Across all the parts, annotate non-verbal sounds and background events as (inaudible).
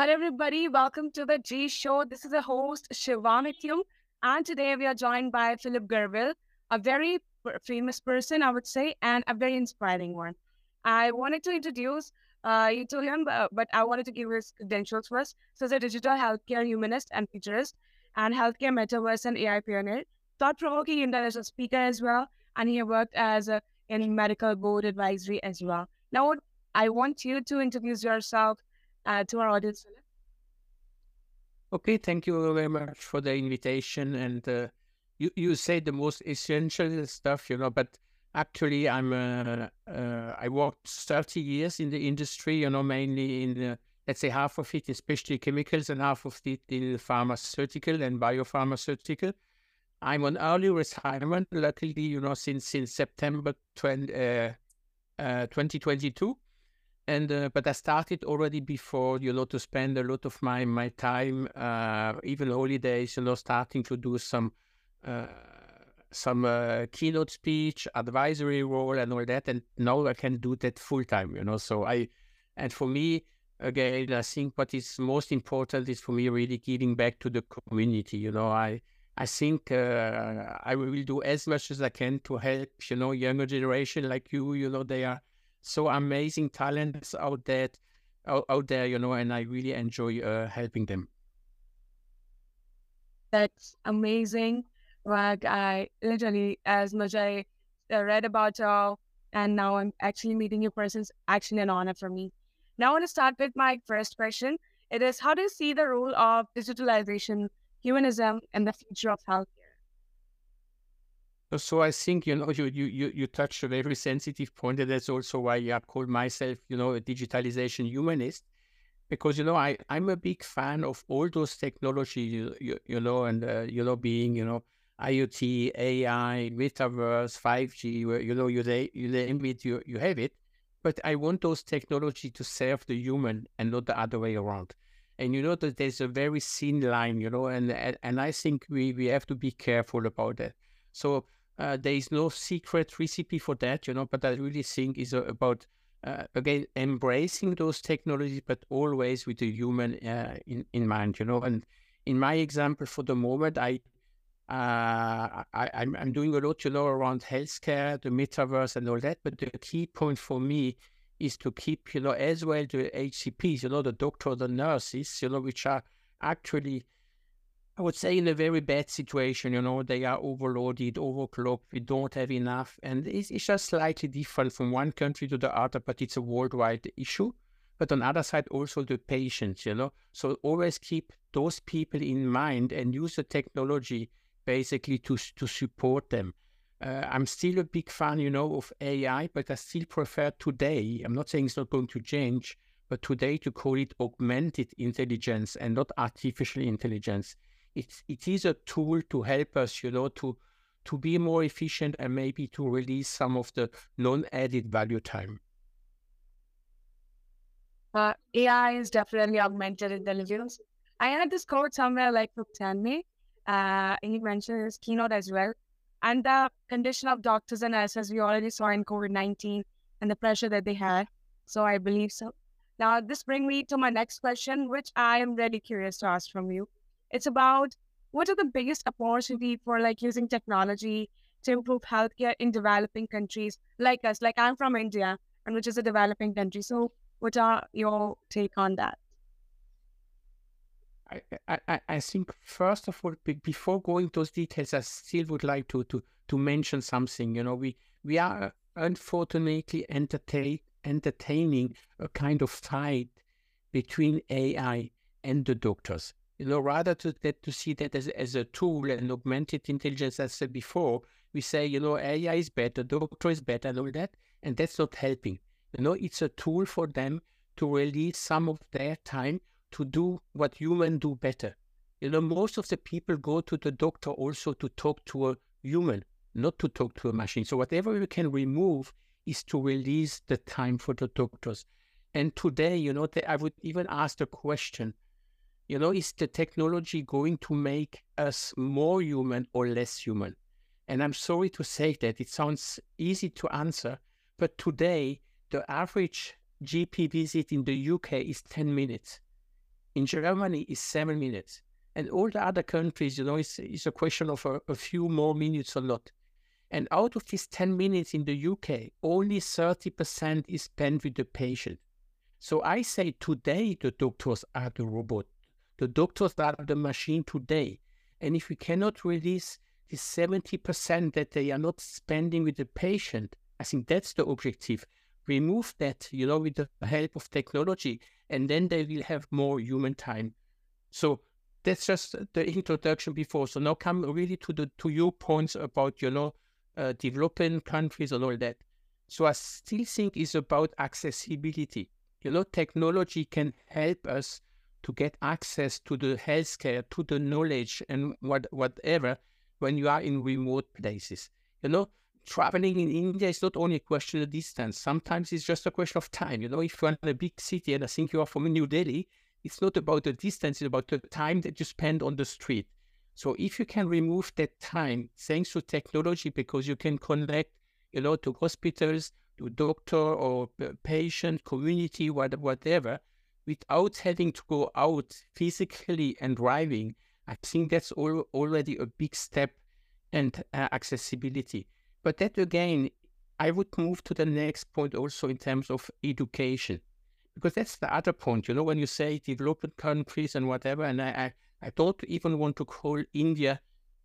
Hello, everybody. Welcome to the G Show. This is the host, Shivanityum. And today we are joined by Philippe Gerwill, a very famous person, I would say, and a very inspiring one. I wanted to introduce uh, you to him, uh, but I wanted to give his credentials first. So, he's a digital healthcare humanist and futurist, and healthcare metaverse and AI pioneer, thought provoking international speaker as well. And he worked as a in medical board advisory as well. Now, I want you to introduce yourself uh, to our audience. Okay, thank you very much for the invitation. And uh, you you say the most essential stuff, you know, but actually I'm uh, uh, I worked 30 years in the industry, you know, mainly in the, let's say half of it in specialty chemicals and half of it in pharmaceutical and biopharmaceutical. I'm on early retirement, luckily, you know, since since September 20, uh, uh, 2022. And uh, but I started already before, you know, to spend a lot of my my time, uh, even holidays, you know, starting to do some uh, some uh, keynote speech, advisory role, and all that. And now I can do that full time, you know. So I, and for me, again, I think what is most important is for me really giving back to the community. You know, I I think uh, I will do as much as I can to help, you know, younger generation like you. You know, they are so amazing talents out there, out, out there, you know, and I really enjoy uh, helping them. That's amazing. Like I literally, as much I uh, read about you, and now I'm actually meeting you person's actually an honor for me. Now I want to start with my first question. It is, how do you see the role of digitalization humanism and the future of healthcare. So I think you know you you you, touched a very sensitive point, and that's also why I call myself you know a digitalization humanist, because you know I I'm a big fan of all those technology you you, you know and uh, you know being you know IoT, AI, metaverse, five G, you know you you name it, you you have it, but I want those technology to serve the human and not the other way around and you know that there's a very thin line, you know, and and I think we we have to be careful about that. So uh, there is no secret recipe for that, you know, but I really think is about uh, again embracing those technologies, but always with the human uh, in in mind, you know. And in my example, for the moment, I. Uh, I, I'm, I'm doing a lot, you know, around healthcare, the metaverse, and all that. But the key point for me is to keep, you know, as well the HCPs, you know, the doctor, the nurses, you know, which are actually, I would say, in a very bad situation. You know, they are overloaded, overclocked. We don't have enough, and it's, it's just slightly different from one country to the other, but it's a worldwide issue. But on the other side, also the patients, you know. So always keep those people in mind and use the technology basically to to support them. Uh, I'm still a big fan, you know, of AI, but I still prefer today. I'm not saying it's not going to change, but today to call it augmented intelligence and not artificial intelligence. It's it is a tool to help us, you know, to to be more efficient and maybe to release some of the non-added value time. Uh, AI is definitely augmented intelligence. I had this quote somewhere like from Tanmay. Uh, he mentioned his keynote as well and the condition of doctors and nurses we already saw in COVID 19 and the pressure that they had. So I believe so. Now, this brings me to my next question, which I am really curious to ask from you. It's about what are the biggest opportunity for like using technology to improve healthcare in developing countries like us? Like I'm from India, and which is a developing country. So, what are your take on that? I, I, I think first of all, before going to those details, I still would like to, to, to mention something. You know, we, we are unfortunately entertain, entertaining a kind of fight between AI and the doctors. You know, rather to to see that as, as a tool and augmented intelligence, as I said before, we say, you know, AI is better, doctor is better, and all that, and that's not helping. You know, it's a tool for them to release some of their time to do what humans do better. You know, most of the people go to the doctor also to talk to a human, not to talk to a machine. So whatever we can remove is to release the time for the doctors. And today, you know, I would even ask the question, you know, is the technology going to make us more human or less human? And I'm sorry to say that it sounds easy to answer, but today the average GP visit in the UK is 10 minutes in Germany is seven minutes. And all the other countries, you know, it's, it's a question of a, a few more minutes or not. And out of these 10 minutes in the UK, only 30% is spent with the patient. So I say today the doctors are the robot. The doctors are the machine today. And if we cannot release the 70% that they are not spending with the patient, I think that's the objective. Remove that, you know, with the help of technology, and then they will have more human time. So that's just the introduction before. So now come really to the to your points about, you know, uh, developing countries and all that. So I still think it's about accessibility. You know, technology can help us to get access to the healthcare, to the knowledge, and what whatever when you are in remote places. You know, traveling in India is not only a question of distance. Sometimes it's just a question of time. You know, if you're in a big city and I think you are from New Delhi, it's not about the distance, it's about the time that you spend on the street. So if you can remove that time, thanks to technology, because you can connect, you know, to hospitals, to doctor or patient, community, whatever, without having to go out physically and driving, I think that's all, already a big step and uh, accessibility. But that again, I would move to the next point also in terms of education, because that's the other point. You know, when you say developed countries and whatever, and I, I I don't even want to call India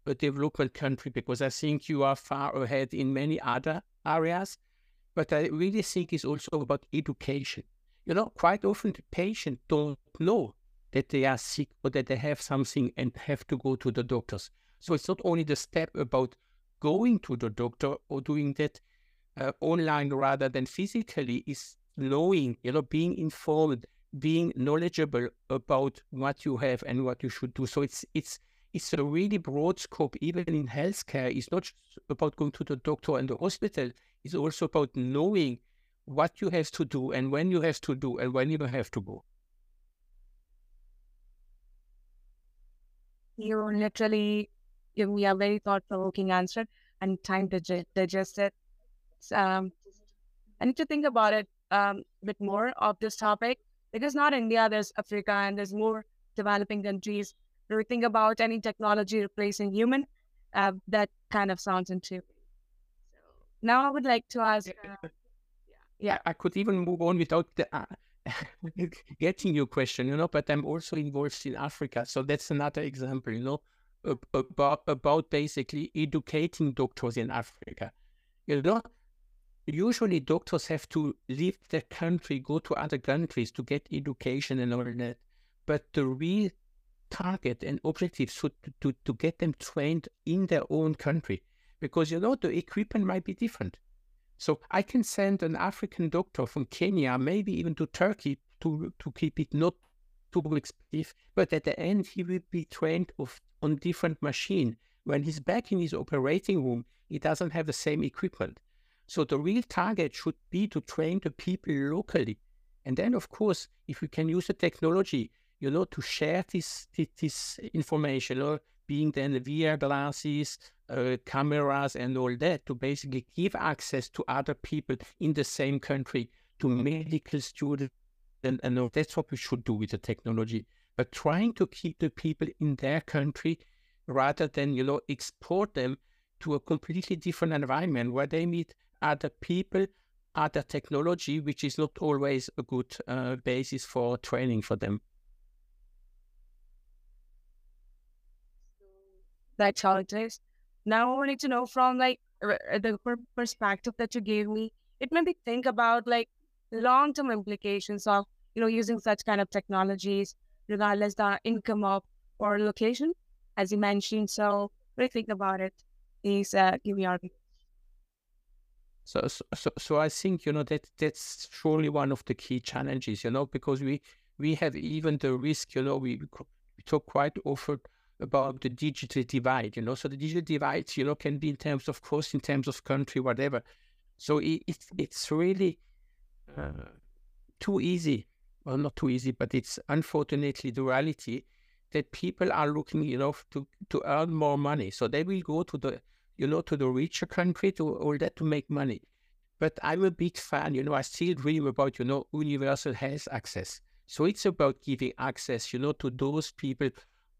a development country because I think you are far ahead in many other areas. But I really think it's also about education. You know, quite often the patient don't know that they are sick or that they have something and have to go to the doctors. So it's not only the step about going to the doctor or doing that uh, online rather than physically, is knowing, you know, being informed being knowledgeable about what you have and what you should do. So it's it's it's a really broad scope, even in healthcare. It's not just about going to the doctor and the hospital. It's also about knowing what you have to do and when you have to do and when you have to go. You literally give me a very thought-provoking answer and time to digest it. Um, I need to think about it um, a bit more of this topic because not India, there's Africa and there's more developing countries. Do we think about any technology replacing human? Uh, that kind of sounds into. So now I would like to ask. Uh, yeah, I could even move on without the, uh, (laughs) getting your question, you know. But I'm also involved in Africa, so that's another example, you know, about about basically educating doctors in Africa. You know, usually doctors have to leave their country, go to other countries to get education and all that. But the real target and objective should to, to get them trained in their own country because you know the equipment might be different. So I can send an African doctor from Kenya, maybe even to Turkey, to to keep it not too expensive. But at the end, he will be trained of on different machine. When he's back in his operating room, he doesn't have the same equipment. So the real target should be to train the people locally. And then, of course, if we can use the technology, you know, to share this this, information, or being then VR glasses, uh, cameras, and all that, to basically give access to other people in the same country, to medical students, and, and that's what we should do with the technology. But trying to keep the people in their country rather than, you know, export them to a completely different environment where they meet other people, other technology, which is not always a good uh, basis for training for them. That challenges. Now I wanted to know from like the perspective that you gave me, it made me think about like long-term implications of you know using such kind of technologies, regardless the income of or location, as you mentioned. So, what do you think about it? Please uh, give me your view. So, so, so I think you know that that's surely one of the key challenges, you know, because we we have even the risk, you know, we we talk quite often about the digital divide, you know. So the digital divide, you know, can be in terms of cost, in terms of country, whatever. So it, it it's really uh, too easy, well, not too easy, but it's unfortunately the reality that people are looking, you know, to to earn more money. So they will go to the you know, to the richer country, to all that to make money. But I'm a big fan, you know, I still dream about, you know, universal health access. So it's about giving access, you know, to those people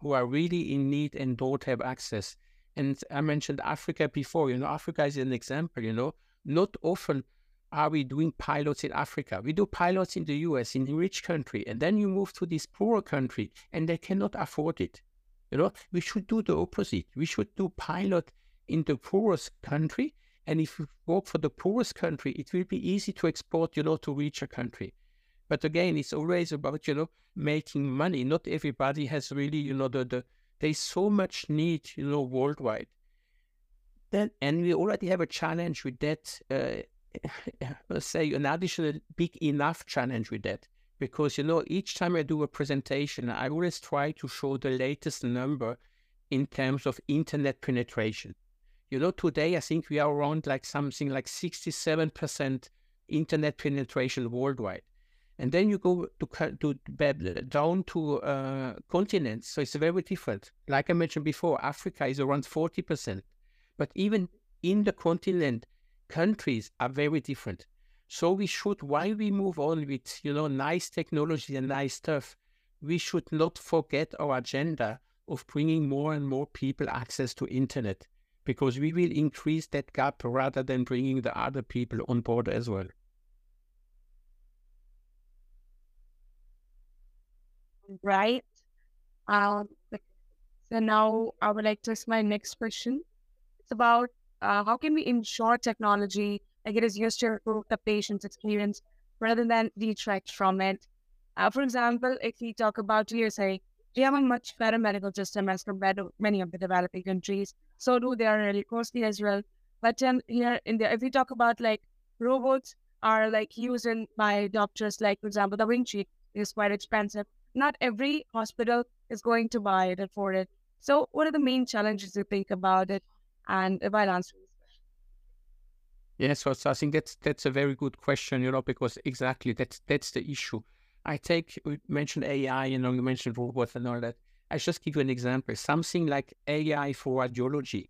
who are really in need and don't have access. And I mentioned Africa before, you know, Africa is an example, you know, not often are we doing pilots in Africa? We do pilots in the US, in a rich country, and then you move to this poor country and they cannot afford it. You know, we should do the opposite. We should do pilot in the poorest country. And if we work for the poorest country, it will be easy to export, you know, to richer country. But again, it's always about, you know, making money. Not everybody has really, you know, the, the there's so much need, you know, worldwide. Then, and we already have a challenge with that. Uh, (laughs) let's say an additional big enough challenge with that because you know each time I do a presentation, I always try to show the latest number in terms of internet penetration. You know, today I think we are around like something like 67% internet penetration worldwide. And then you go to, to down to uh, continents, so it's very different. Like I mentioned before, Africa is around 40%. But even in the continent, countries are very different. So we should, while we move on with, you know, nice technology and nice stuff, we should not forget our agenda of bringing more and more people access to internet because we will increase that gap rather than bringing the other people on board as well. Right. Um, so now I would like to ask my next question. It's about uh, how can we ensure technology like it is used to improve the patient's experience rather than detract from it. Uh, for example, if we talk about USA, we have a much better medical system as compared to many of the developing countries. So do they are really costly as well. But um, here in the, if we talk about like robots are like used in by doctors, like for example, Da Vinci is quite expensive. Not every hospital is going to buy it, afford it. So what are the main challenges you think about it? And while answering Yes, so, so I think that's that's a very good question, you know, because exactly that's that's the issue. I take we mentioned AI, you know, you mentioned robots and all that. I just give you an example. Something like AI for radiology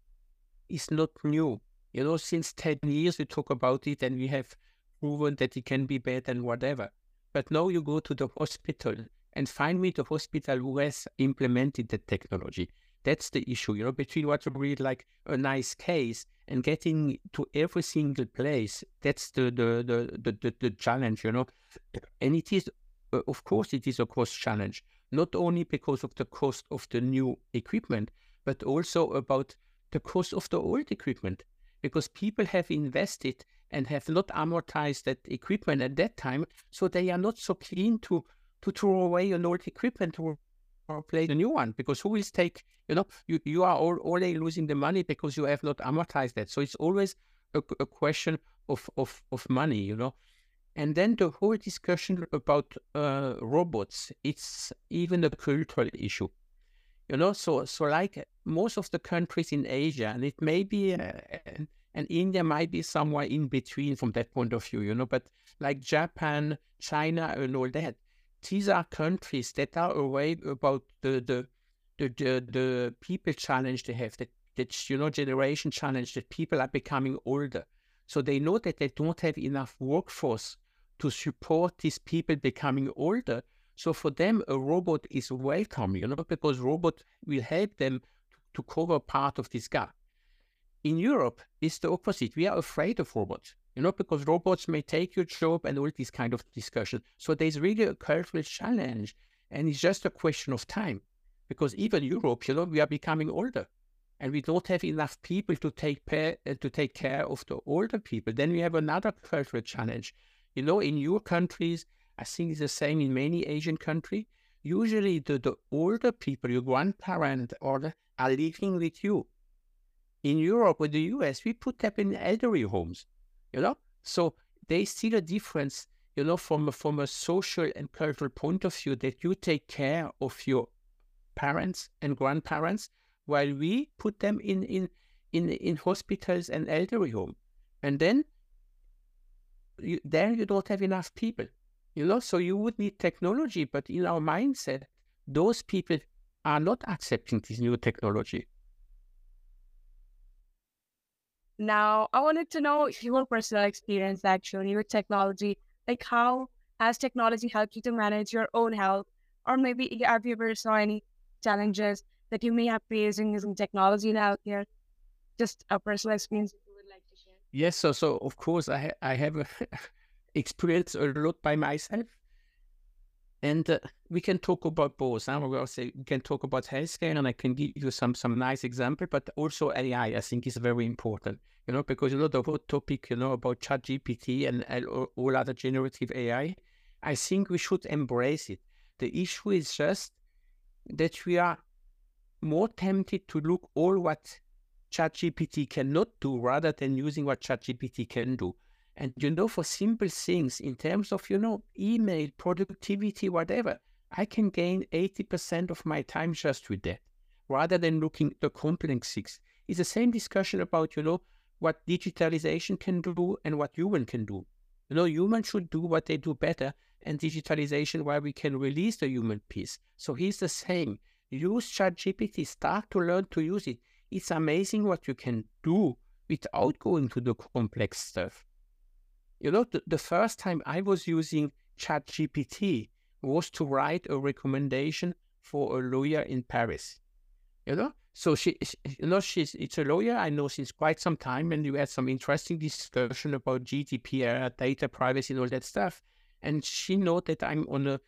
is not new. You know, since 10 years we talk about it and we have proven that it can be better and whatever. But now you go to the hospital and find me the hospital who has implemented the technology. That's the issue, you know, between what you read like a nice case and getting to every single place. That's the the the the, the, the challenge, you know. And it is, uh, of course, it is a cost challenge, not only because of the cost of the new equipment, but also about the cost of the old equipment, because people have invested and have not amortized that equipment at that time, so they are not so keen to to throw away an old equipment or or play the new one because who will take you know you, you are all, already losing the money because you have not amortized that. So it's always a, a question of, of of money you know. And then the whole discussion about uh, robots it's even a cultural issue you know. So so like most of the countries in asia and it may be uh, and india might be somewhere in between from that point of view you know but like japan china and all that these are countries that are aware about the the the, the, the people challenge they have, that, that you know generation challenge that people are becoming older. So they know that they don't have enough workforce to support these people becoming older. So for them, a robot is welcome, you know, because robot will help them to cover part of this gap. In Europe, it's the opposite. We are afraid of robots you know, because robots may take your job and all these kind of discussion. So there's really a cultural challenge, and it's just a question of time, because even Europe, you know, we are becoming older, and we don't have enough people to take care uh, to take care of the older people. Then we have another cultural challenge. You know, in your countries, I think it's the same in many Asian countries. Usually, the, the older people, your grandparents, or are living with you. In Europe or the US, we put them in elderly homes you know? So they see the difference, you know, from a, from a social and cultural point of view that you take care of your parents and grandparents while we put them in, in, in, in hospitals and elderly home. And then you, there you don't have enough people, you know, so you would need technology, but in our mindset, those people are not accepting this new technology. Now, I wanted to know your personal experience actually with technology. Like, how has technology helped you to manage your own health? Or maybe have you ever saw any challenges that you may have faced in using technology in healthcare? Just a personal experience you would like to share. Yes, so so of course I ha- I have (laughs) experienced a lot by myself, and uh, we can talk about both. Huh? We say we can talk about healthcare, and I can give you some some nice example, but also AI. I think is very important. You know, because you know the whole topic, you know, about ChatGPT and, and all other generative AI. I think we should embrace it. The issue is just that we are more tempted to look all what ChatGPT cannot do rather than using what ChatGPT can do. And you know, for simple things in terms of, you know, email, productivity, whatever, I can gain 80% of my time just with that, rather than looking at the complex things. It's the same discussion about, you know, what digitalization can do and what human can do. You know, humans should do what they do better, and digitalization where we can release the human piece. So he's the same. Use ChatGPT, start to learn to use it it's amazing what you can do without going to the complex stuff. You know, the, the first time I was using ChatGPT was to write a recommendation for a lawyer in Paris. You know, so she, you know, she's it's a lawyer I know since quite some time, and we had some interesting discussion about GDPR, data privacy, and all that stuff. And she know that I'm on a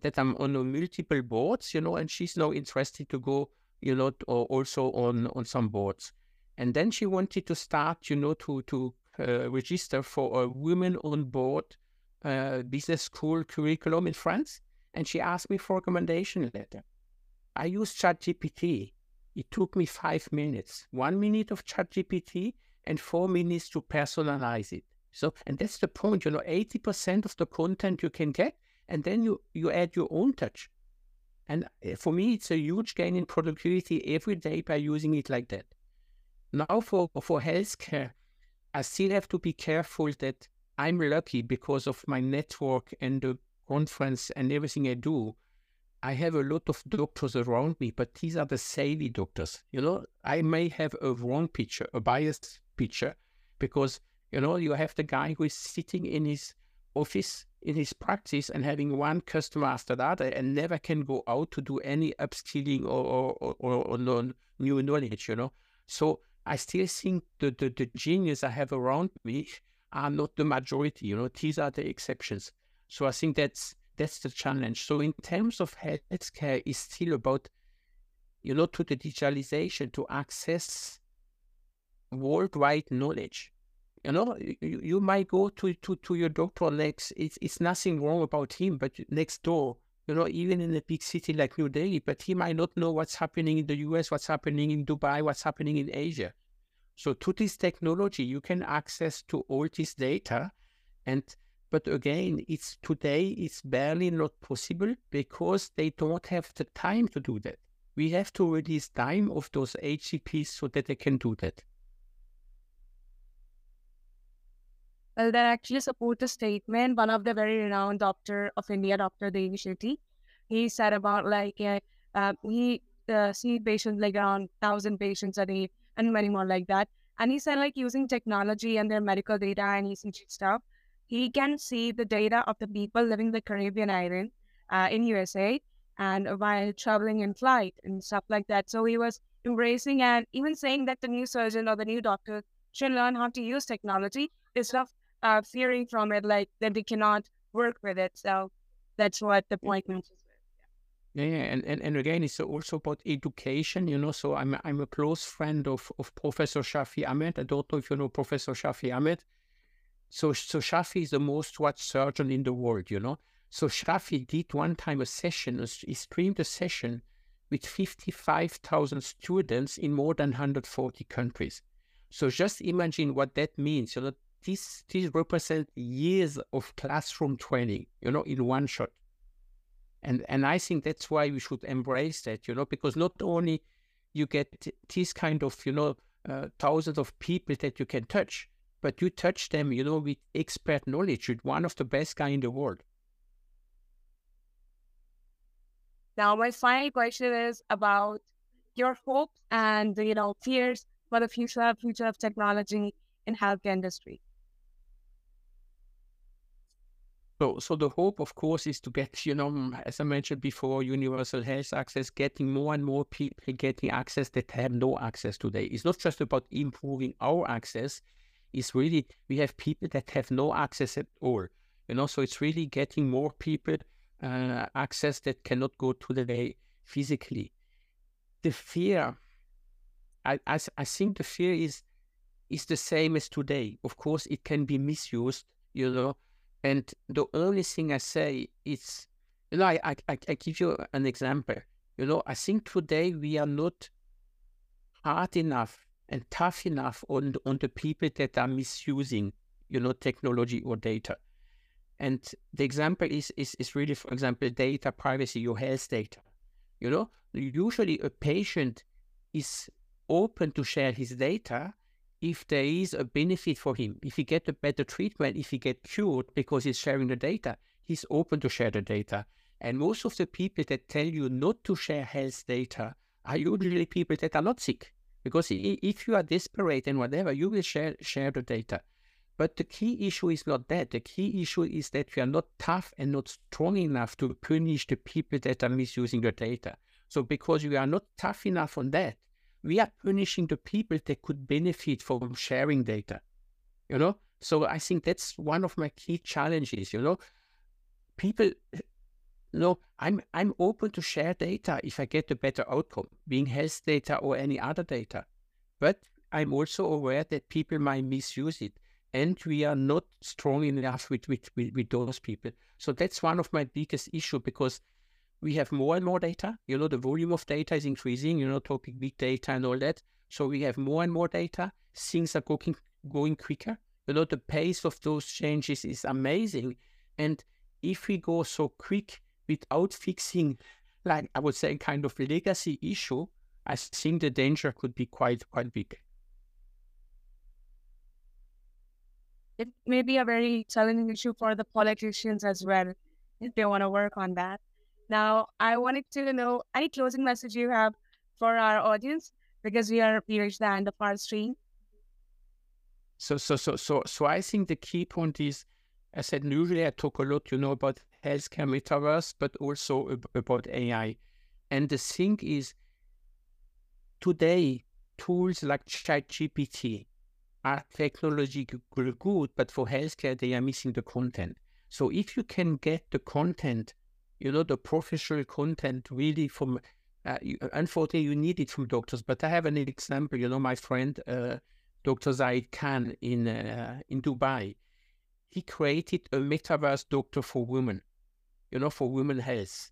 that I'm on a multiple boards, you know, and she's now interested to go you know, also on on some boards. And then she wanted to start, you know, to to register for a women on board uh, business school curriculum in France. And she asked me for a recommendation letter. I used ChatGPT. It took me five minutes, one minute of ChatGPT and four minutes to personalize it. So, and that's the point, you know, 80% of the content you can get, and then you, you add your own touch. And eh, for me, it's a huge gain in productivity every day by using it like that. Now, for, for healthcare, I still have to be careful that I'm lucky because of my network and the conference and everything I do. I have a lot of doctors around me, but these are the savvy doctors. You know, I may have a wrong picture, a biased picture, because, you know, you have the guy who is sitting in his office in his practice and having one customer after that and never can go out to do any upskilling or, or, or, or learn new knowledge, you know. So I still think the, the, the genius I have around me are not the majority, you know, these are the exceptions. So I think that's that's the challenge. So in terms of healthcare, it's still about, you know, to the digitalization to access worldwide knowledge you know, you, you might go to, to, to your doctor next. It's, it's nothing wrong about him, but next door, you know, even in a big city like New Delhi, but he might not know what's happening in the US, what's happening in Dubai, what's happening in Asia. So to this technology, you can access to all this data. And but again, it's today it's barely not possible because they don't have the time to do that. We have to release time of those HCPs so that they can do that. Well, that actually support the statement. One of the very renowned doctor of India, Dr. Devi Shetty, he said about like uh, uh, he uh, see patients like around thousand patients a day and many more like that. And he said like using technology and their medical data and ECG stuff, he can see the data of the people living the Caribbean island uh, in USA and while traveling in flight and stuff like that. So he was embracing and even saying that the new surgeon or the new doctor should learn how to use technology instead of uh, fearing from it, like that they cannot work with it. So that's what the point mentions. Yeah, yeah, and, and, and again, it's also about education, you know. So I'm I'm a close friend of, of Professor Shafi Ahmed. I don't know if you know Professor Shafi Ahmed. So so Shafi is the most watched surgeon in the world, you know. So Shafi did one time a session, he streamed a session with 55,000 students in more than 140 countries. So just imagine what that means. You know, this this represents years of classroom training, you know, in one shot. And and I think that's why we should embrace that, you know, because not only you get this kind of, you know, uh, thousands of people that you can touch, but you touch them, you know, with expert knowledge, with one of the best guy in the world. Now, my final question is about your hopes and you know fears for the future future of technology in healthcare industry. So, so the hope, of course, is to get, you know, as I mentioned before, universal health access, getting more and more people getting access that have no access today. It's not just about improving our access. It's really, we have people that have no access at all. You know, so it's really getting more people uh, access that cannot go to the day physically. The fear, I, I, I think the fear is is the same as today. Of course, it can be misused, you know, and the only thing I say is, you know, I, I, I give you an example. You know, I think today we are not hard enough and tough enough on, on the people that are misusing, you know, technology or data. And the example is, is, is really, for example, data privacy, your health data. You know, usually a patient is open to share his data if there is a benefit for him, if he get a better treatment, if he get cured because he's sharing the data, he's open to share the data. And most of the people that tell you not to share health data are usually people that are not sick. Because if you are desperate and whatever, you will share share the data. But the key issue is not that. The key issue is that we are not tough and not strong enough to punish the people that are misusing the data. So because we are not tough enough on that, we are punishing the people that could benefit from sharing data. You know, so I think that's one of my key challenges. You know, people, know, I'm I'm open to share data if I get a better outcome, being health data or any other data, but I'm also aware that people might misuse it, and we are not strong enough with with with, with those people. So that's one of my biggest issue because we have more and more data. You know, the volume of data is increasing, you know, talking big data and all that. So we have more and more data. Things are going, going quicker. You know, the pace of those changes is amazing. And if we go so quick without fixing, like I would say, kind of legacy issue, I think the danger could be quite, quite big. It may be a very challenging issue for the politicians as well if they want to work on that. Now, I wanted to know any closing message you have for our audience because we are we reached the end of our stream. So, so, so, so, so, I think the key point is, I said usually I talk a lot, you know, about healthcare metaverse, but also about AI. And the thing is, today tools like ChatGPT are technologically good, but for healthcare they are missing the content. So if you can get the content you know, the professional content really from, uh, you, unfortunately, you need it from doctors. But I have an example, you know, my friend, uh, Dr. Zaid Khan in, uh, in Dubai, he created a metaverse doctor for women, you know, for women health.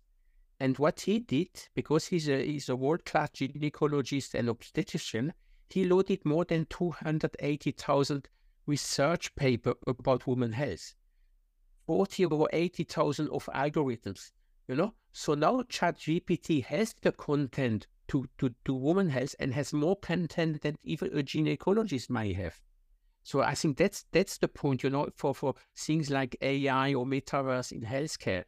And what he did, because he's a, he's a world-class gynecologist and obstetrician, he loaded more than 280,000 research paper about women health. 40 or 80,000 of algorithms, you know? So now ChatGPT has the content to, to, to woman health and has more content than even a gynecologist might have. So I think that's that's the point, you know, for, for things like AI or metaverse in healthcare.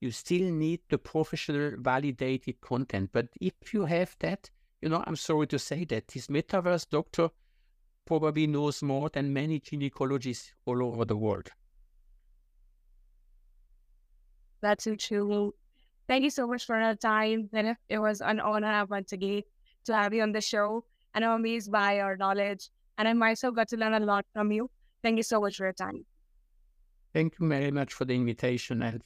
You still need the professional validated content. But if you have that, you know, I'm sorry to say that this metaverse doctor probably knows more than many gynecologists all over the world. That's true. Thank you so much for your time. And it was an honor once again to have you on the show. And I'm amazed by your knowledge. And I myself got to learn a lot from you. Thank you so much for your time. Thank you very much for the invitation.